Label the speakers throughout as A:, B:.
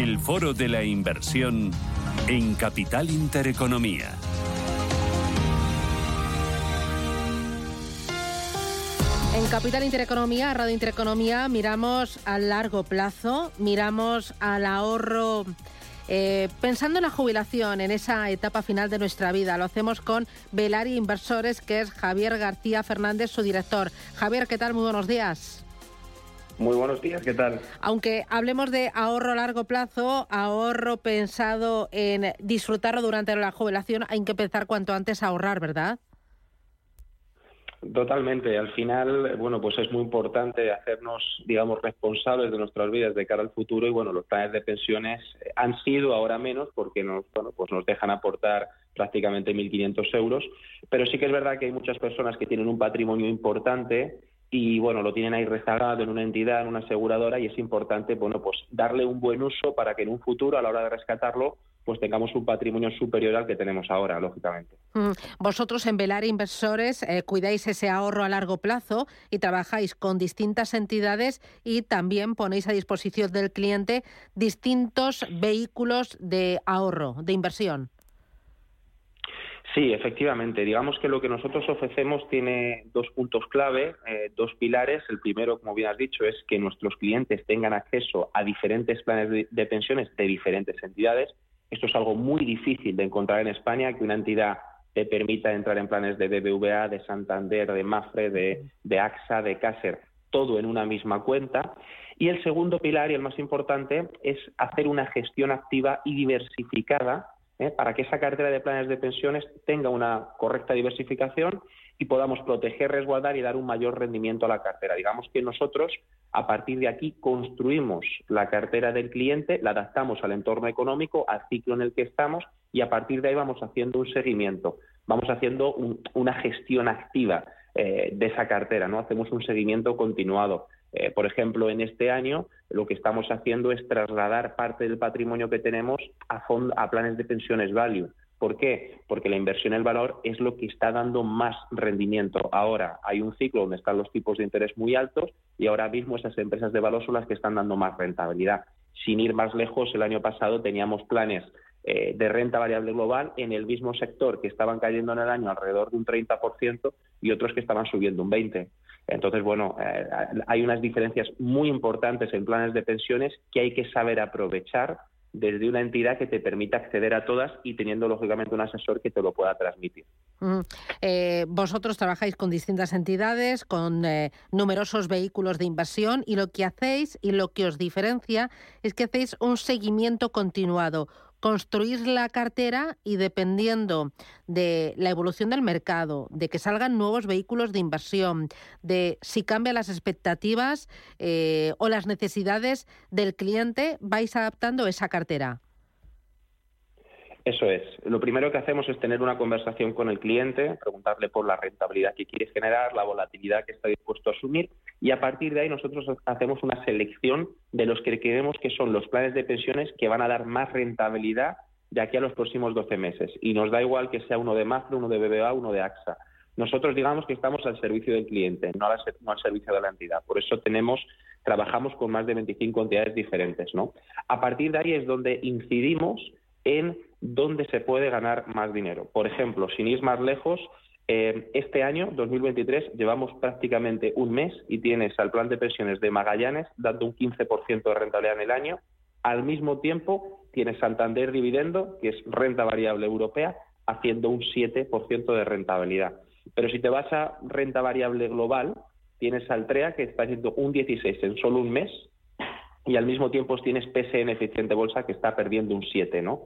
A: El foro de la inversión en Capital Intereconomía.
B: En Capital Intereconomía, Radio Intereconomía, miramos a largo plazo, miramos al ahorro. Eh, pensando en la jubilación, en esa etapa final de nuestra vida, lo hacemos con Velari Inversores, que es Javier García Fernández, su director. Javier, ¿qué tal? Muy buenos días.
C: Muy buenos días, ¿qué tal?
B: Aunque hablemos de ahorro a largo plazo, ahorro pensado en disfrutarlo durante la jubilación, hay que empezar cuanto antes a ahorrar, ¿verdad?
C: Totalmente. Al final, bueno, pues es muy importante hacernos, digamos, responsables de nuestras vidas de cara al futuro y, bueno, los planes de pensiones han sido ahora menos porque nos, bueno, pues nos dejan aportar prácticamente 1.500 euros, pero sí que es verdad que hay muchas personas que tienen un patrimonio importante y, bueno, lo tienen ahí rezagado en una entidad, en una aseguradora y es importante, bueno, pues darle un buen uso para que en un futuro, a la hora de rescatarlo, pues tengamos un patrimonio superior al que tenemos ahora, lógicamente.
B: Mm, vosotros en Velar Inversores eh, cuidáis ese ahorro a largo plazo y trabajáis con distintas entidades y también ponéis a disposición del cliente distintos vehículos de ahorro, de inversión.
C: Sí, efectivamente. Digamos que lo que nosotros ofrecemos tiene dos puntos clave, eh, dos pilares. El primero, como bien has dicho, es que nuestros clientes tengan acceso a diferentes planes de pensiones de diferentes entidades esto es algo muy difícil de encontrar en España, que una entidad te permita entrar en planes de BBVA, de Santander, de Mafre, de, AXA, de Caser, todo en una misma cuenta. Y el segundo pilar, y el más importante, es hacer una gestión activa y diversificada ¿eh? para que esa cartera de planes de pensiones tenga una correcta diversificación y podamos proteger, resguardar y dar un mayor rendimiento a la cartera. Digamos que nosotros, a partir de aquí, construimos la cartera del cliente, la adaptamos al entorno económico, al ciclo en el que estamos y a partir de ahí vamos haciendo un seguimiento, vamos haciendo una gestión activa eh, de esa cartera, ¿no? Hacemos un seguimiento continuado. Eh, por ejemplo, en este año lo que estamos haciendo es trasladar parte del patrimonio que tenemos a, a planes de pensiones value ¿Por qué? Porque la inversión en el valor es lo que está dando más rendimiento. Ahora hay un ciclo donde están los tipos de interés muy altos y ahora mismo esas empresas de valor son las que están dando más rentabilidad. Sin ir más lejos, el año pasado teníamos planes eh, de renta variable global en el mismo sector que estaban cayendo en el año alrededor de un 30% y otros que estaban subiendo un 20%. Entonces, bueno, eh, hay unas diferencias muy importantes en planes de pensiones que hay que saber aprovechar desde una entidad que te permita acceder a todas y teniendo lógicamente un asesor que te lo pueda transmitir.
B: Eh, vosotros trabajáis con distintas entidades, con eh, numerosos vehículos de inversión y lo que hacéis y lo que os diferencia es que hacéis un seguimiento continuado construir la cartera y dependiendo de la evolución del mercado, de que salgan nuevos vehículos de inversión, de si cambian las expectativas eh, o las necesidades del cliente, vais adaptando esa cartera.
C: Eso es. Lo primero que hacemos es tener una conversación con el cliente, preguntarle por la rentabilidad que quiere generar, la volatilidad que está dispuesto a asumir y a partir de ahí nosotros hacemos una selección de los que creemos que son los planes de pensiones que van a dar más rentabilidad de aquí a los próximos 12 meses. Y nos da igual que sea uno de Mafre, uno de BBA, uno de AXA. Nosotros digamos que estamos al servicio del cliente, no al, no al servicio de la entidad. Por eso tenemos trabajamos con más de 25 entidades diferentes, ¿no? A partir de ahí es donde incidimos en dónde se puede ganar más dinero. Por ejemplo, sin ir más lejos, eh, este año, 2023, llevamos prácticamente un mes y tienes al plan de pensiones de Magallanes dando un 15% de rentabilidad en el año. Al mismo tiempo, tienes Santander Dividendo, que es renta variable europea, haciendo un 7% de rentabilidad. Pero si te vas a renta variable global, tienes Altrea, que está haciendo un 16 en solo un mes, y al mismo tiempo tienes PSN eficiente bolsa que está perdiendo un 7, ¿no?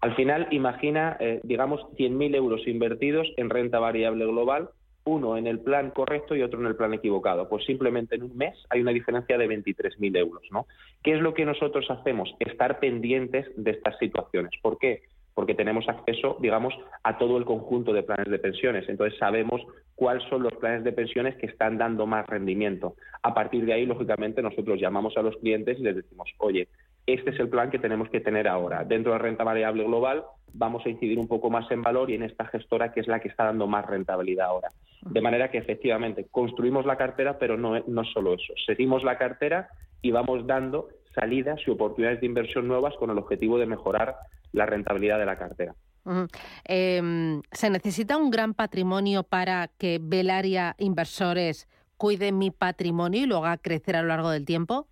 C: Al final, imagina, eh, digamos, 100.000 euros invertidos en renta variable global, uno en el plan correcto y otro en el plan equivocado. Pues simplemente en un mes hay una diferencia de 23.000 euros, ¿no? ¿Qué es lo que nosotros hacemos? Estar pendientes de estas situaciones. ¿Por qué? porque tenemos acceso, digamos, a todo el conjunto de planes de pensiones. Entonces sabemos cuáles son los planes de pensiones que están dando más rendimiento. A partir de ahí, lógicamente, nosotros llamamos a los clientes y les decimos, oye, este es el plan que tenemos que tener ahora. Dentro de renta variable global vamos a incidir un poco más en valor y en esta gestora que es la que está dando más rentabilidad ahora. De manera que efectivamente construimos la cartera, pero no, no solo eso. Seguimos la cartera y vamos dando salidas y oportunidades de inversión nuevas con el objetivo de mejorar la rentabilidad de la cartera.
B: Em, ¿Se necesita un gran patrimonio para que Velaria Inversores cuide mi patrimonio y lo haga crecer a lo largo del tiempo?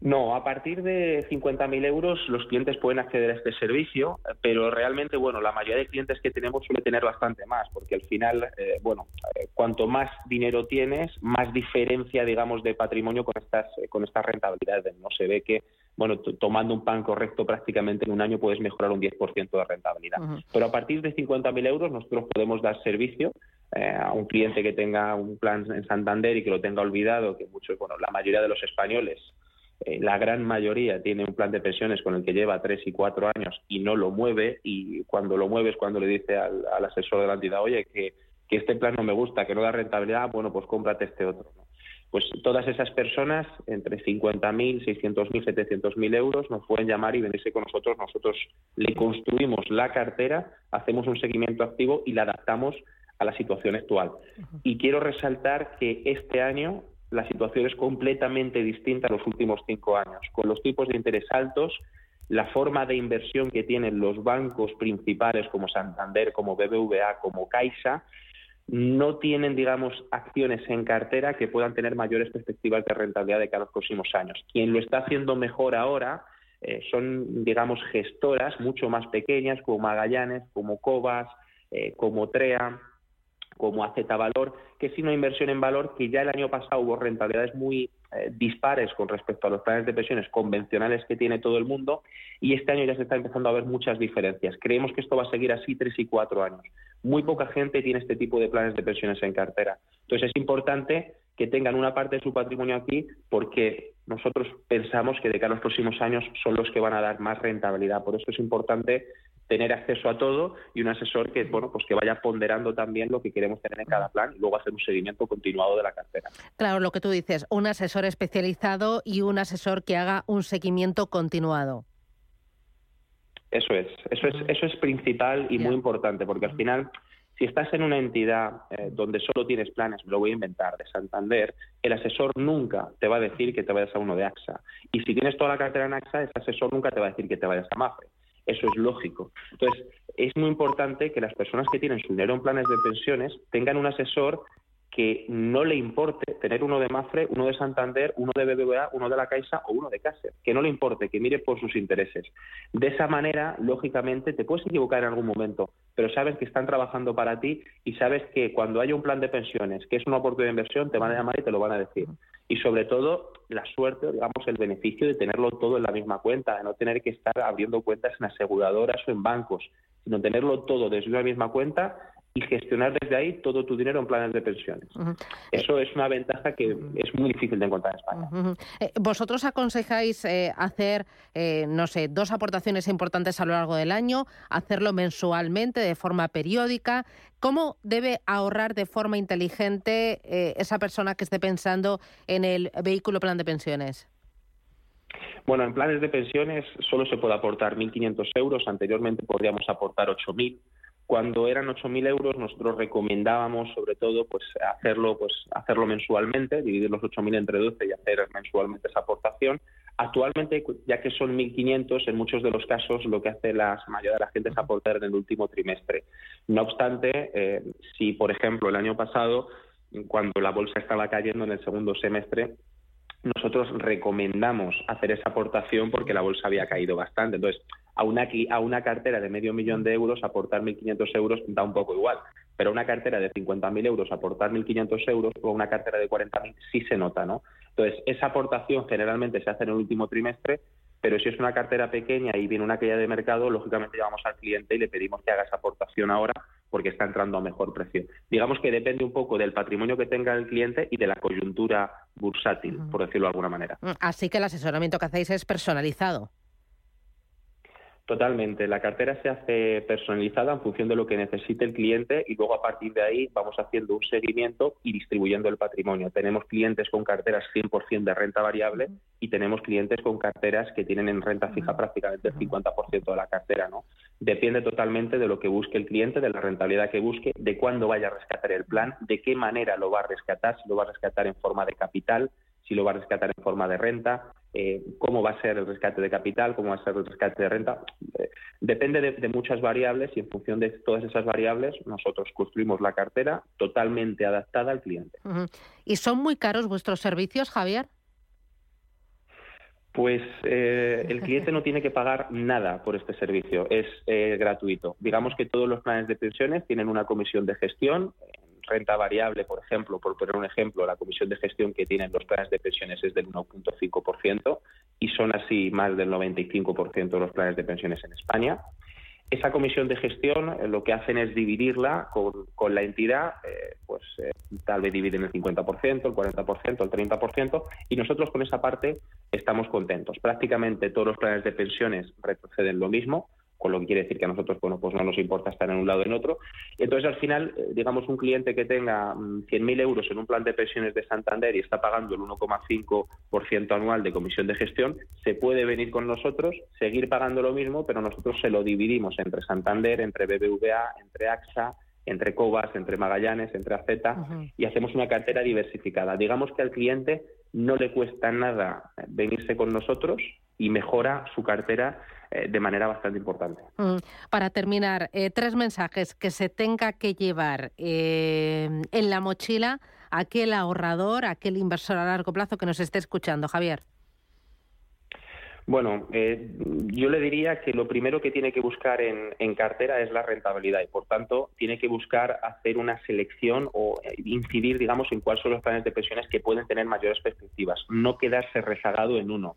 C: No, a partir de 50.000 euros los clientes pueden acceder a este servicio, pero realmente, bueno, la mayoría de clientes que tenemos suele tener bastante más, porque al final, eh, bueno, eh, cuanto más dinero tienes, más diferencia, digamos, de patrimonio con estas, eh, con estas rentabilidades. No se ve que, bueno, tomando un pan correcto prácticamente en un año puedes mejorar un 10% de rentabilidad. Pero a partir de 50.000 euros nosotros podemos dar servicio a un cliente que tenga un plan en Santander y que lo tenga olvidado, que muchos, bueno, la mayoría de los españoles eh, la gran mayoría tiene un plan de pensiones con el que lleva tres y cuatro años y no lo mueve y cuando lo mueve es cuando le dice al, asesor de la entidad, oye, que, este plan no me gusta, que no da rentabilidad, bueno, pues cómprate este otro. Pues todas esas personas, entre 50.000, 600.000, 700.000 euros, nos pueden llamar y venirse con nosotros. Nosotros le construimos la cartera, hacemos un seguimiento activo y la adaptamos a la situación actual. Y quiero resaltar que este año la situación es completamente distinta a los últimos cinco años. Con los tipos de interés altos, la forma de inversión que tienen los bancos principales como Santander, como BBVA, como Caixa, no tienen, digamos, acciones en cartera que puedan tener mayores perspectivas de rentabilidad de cada los próximos años. Quien lo está haciendo mejor ahora eh, son, digamos, gestoras mucho más pequeñas como Magallanes, como Cobas, eh, como TREA, como AZ Valor, que es una inversión en valor que ya el año pasado hubo rentabilidades muy eh, dispares con respecto a los planes de pensiones convencionales que tiene todo el mundo y este año ya se está empezando a ver muchas diferencias. Creemos que esto va a seguir así tres y cuatro años. Muy poca gente tiene este tipo de planes de pensiones en cartera. Entonces es importante que tengan una parte de su patrimonio aquí porque nosotros pensamos que de cara a los próximos años son los que van a dar más rentabilidad. Por eso es importante tener acceso a todo y un asesor que bueno pues que vaya ponderando también lo que queremos tener en cada plan y luego hacer un seguimiento continuado de la cartera.
B: Claro, lo que tú dices, un asesor especializado y un asesor que haga un seguimiento continuado.
C: Eso es, eso es, eso es principal y muy importante, porque al final si estás en una entidad eh, donde solo tienes planes, me lo voy a inventar, de Santander, el asesor nunca te va a decir que te vayas a uno de AXA. Y si tienes toda la cartera en AXA, ese asesor nunca te va a decir que te vayas a MAFRE. Eso es lógico. Entonces, es muy importante que las personas que tienen su dinero en planes de pensiones tengan un asesor que no le importe tener uno de Mafre, uno de Santander, uno de BBVA, uno de la Caixa o uno de Caser, que no le importe, que mire por sus intereses. De esa manera, lógicamente, te puedes equivocar en algún momento, pero sabes que están trabajando para ti y sabes que cuando hay un plan de pensiones, que es una oportunidad de inversión, te van a llamar y te lo van a decir. Y sobre todo, la suerte, digamos, el beneficio de tenerlo todo en la misma cuenta, de no tener que estar abriendo cuentas en aseguradoras o en bancos, sino tenerlo todo desde una misma cuenta y gestionar desde ahí todo tu dinero en planes de pensiones. Eso es una ventaja que es muy difícil de encontrar en España.
B: Eh, ¿Vosotros aconsejáis eh, hacer, eh, no sé, dos aportaciones importantes a lo largo del año, hacerlo mensualmente, de forma periódica? ¿Cómo debe ahorrar de forma inteligente esa persona que esté pensando en el vehículo plan de pensiones?
C: Bueno, en planes de pensiones solo se puede aportar 1.500 euros. Anteriormente podríamos aportar 8.000 cuando eran 8.000 euros, nosotros recomendábamos, sobre todo, pues hacerlo, pues hacerlo mensualmente, dividir los 8.000 entre 12 y hacer mensualmente esa aportación. Actualmente, ya que son 1.500, en muchos de los casos lo que hace la mayoría de la gente es aportar en el último trimestre. No obstante, eh, si, por ejemplo, el año pasado, cuando la bolsa estaba cayendo en el segundo semestre, nosotros recomendamos hacer esa aportación porque la bolsa había caído bastante. Entonces, a una, a una cartera de medio millón de euros aportar 1.500 euros da un poco igual, pero a una cartera de 50.000 euros aportar 1.500 euros o a una cartera de 40.000 sí se nota, ¿no? Entonces, esa aportación generalmente se hace en el último trimestre, pero si es una cartera pequeña y viene una caída de mercado, lógicamente llamamos al cliente y le pedimos que haga esa aportación ahora porque está entrando a mejor precio. Digamos que depende un poco del patrimonio que tenga el cliente y de la coyuntura bursátil, por decirlo de alguna manera.
B: Así que el asesoramiento que hacéis es personalizado.
C: Totalmente. La cartera se hace personalizada en función de lo que necesite el cliente y luego a partir de ahí vamos haciendo un seguimiento y distribuyendo el patrimonio. Tenemos clientes con carteras 100% de renta variable y tenemos clientes con carteras que tienen en renta fija prácticamente el 50% de la cartera. ¿no? Depende totalmente de lo que busque el cliente, de la rentabilidad que busque, de cuándo vaya a rescatar el plan, de qué manera lo va a rescatar, si lo va a rescatar en forma de capital, si lo va a rescatar en forma de renta, eh, cómo va a ser el rescate de capital, cómo va a ser el rescate de renta. Eh, depende de, muchas variables y en función de todas esas variables nosotros construimos la cartera totalmente adaptada al cliente.
B: ¿Y son muy caros vuestros servicios, Javier?
C: Pues eh, el cliente no tiene que pagar nada por este servicio, es gratuito. Digamos que todos los planes de pensiones tienen una comisión de gestión renta variable, por ejemplo, por poner un ejemplo, la comisión de gestión que tienen los planes de pensiones es del 1.5% y son así más del 95% de los planes de pensiones en España. Esa comisión de gestión eh, lo que hacen es dividirla con, la entidad, eh, pues eh, tal vez dividen el 50%, el 40%, el 30%, y nosotros con esa parte estamos contentos. Prácticamente todos los planes de pensiones retroceden lo mismo, con lo que quiere decir que a nosotros bueno pues no nos importa estar en un lado o en otro. Entonces, al final, eh, digamos, un cliente que tenga 100.000 mm, euros en un plan de pensiones de Santander y está pagando el 1,5% anual de comisión de gestión, se puede venir con nosotros, seguir pagando lo mismo, pero nosotros se lo dividimos entre Santander, entre BBVA, entre AXA, entre Cobas, entre Magallanes, entre AZ, y hacemos una cartera diversificada. Digamos que al cliente no le cuesta nada venirse con nosotros y mejora su cartera eh, de manera bastante importante.
B: Mm. Para terminar, eh, tres mensajes que se tenga que llevar eh, en la mochila aquel ahorrador, aquel inversor a largo plazo que nos esté escuchando. Javier.
C: Bueno, yo le diría que lo primero que tiene que buscar en, cartera es la rentabilidad y, por tanto, tiene que buscar hacer una selección o incidir, digamos, en cuáles son los planes de pensiones que pueden tener mayores perspectivas, no quedarse rezagado en uno.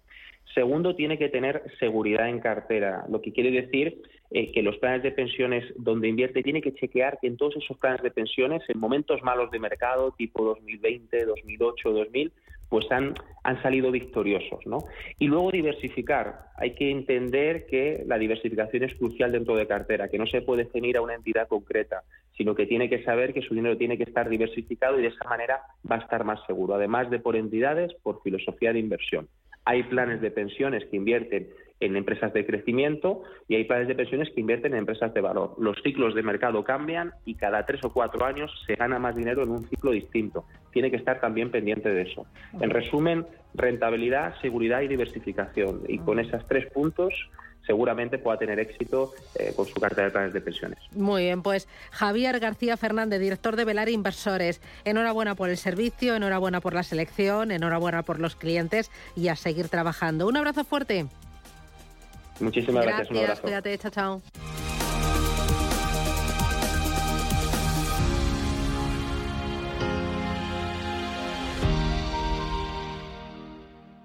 C: Segundo, tiene que tener seguridad en cartera, lo que quiere decir eh, que los planes de pensiones donde invierte tiene que chequear que en todos esos planes de pensiones, en momentos malos de mercado, tipo 2020, 2008, 2000, pues han, han salido victoriosos. ¿no? Y luego diversificar. Hay que entender que la diversificación es crucial dentro de cartera, que no se puede ceñir a una entidad concreta, sino que tiene que saber que su dinero tiene que estar diversificado y de esa manera va a estar más seguro, además de por entidades, por filosofía de inversión. Hay planes de pensiones que invierten en empresas de crecimiento y hay planes de pensiones que invierten en empresas de valor. Los ciclos de mercado cambian y cada tres o cuatro años se gana más dinero en un ciclo distinto. Tiene que estar también pendiente de eso. En resumen, rentabilidad, seguridad y diversificación. Y con esos tres puntos seguramente pueda tener éxito eh, con su carta de planes de pensiones.
B: Muy bien, pues Javier García Fernández, director de Velar Inversores, enhorabuena por el servicio, enhorabuena por la selección, enhorabuena por los clientes y a seguir trabajando. Un abrazo fuerte.
C: Muchísimas gracias, un abrazo.
B: Cuídate, chao, chao.